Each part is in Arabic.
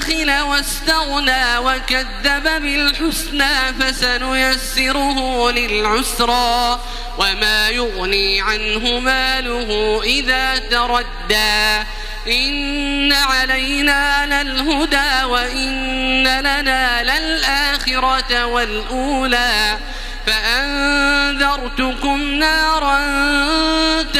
بخل واستغنى وكذب بالحسنى فسنيسره للعسرى وما يغني عنه ماله إذا تردى إن علينا للهدى وإن لنا للآخرة والأولى فأنذرتكم نارا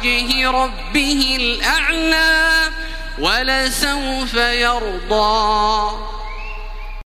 وجه ربه الأعلى ولسوف يرضى.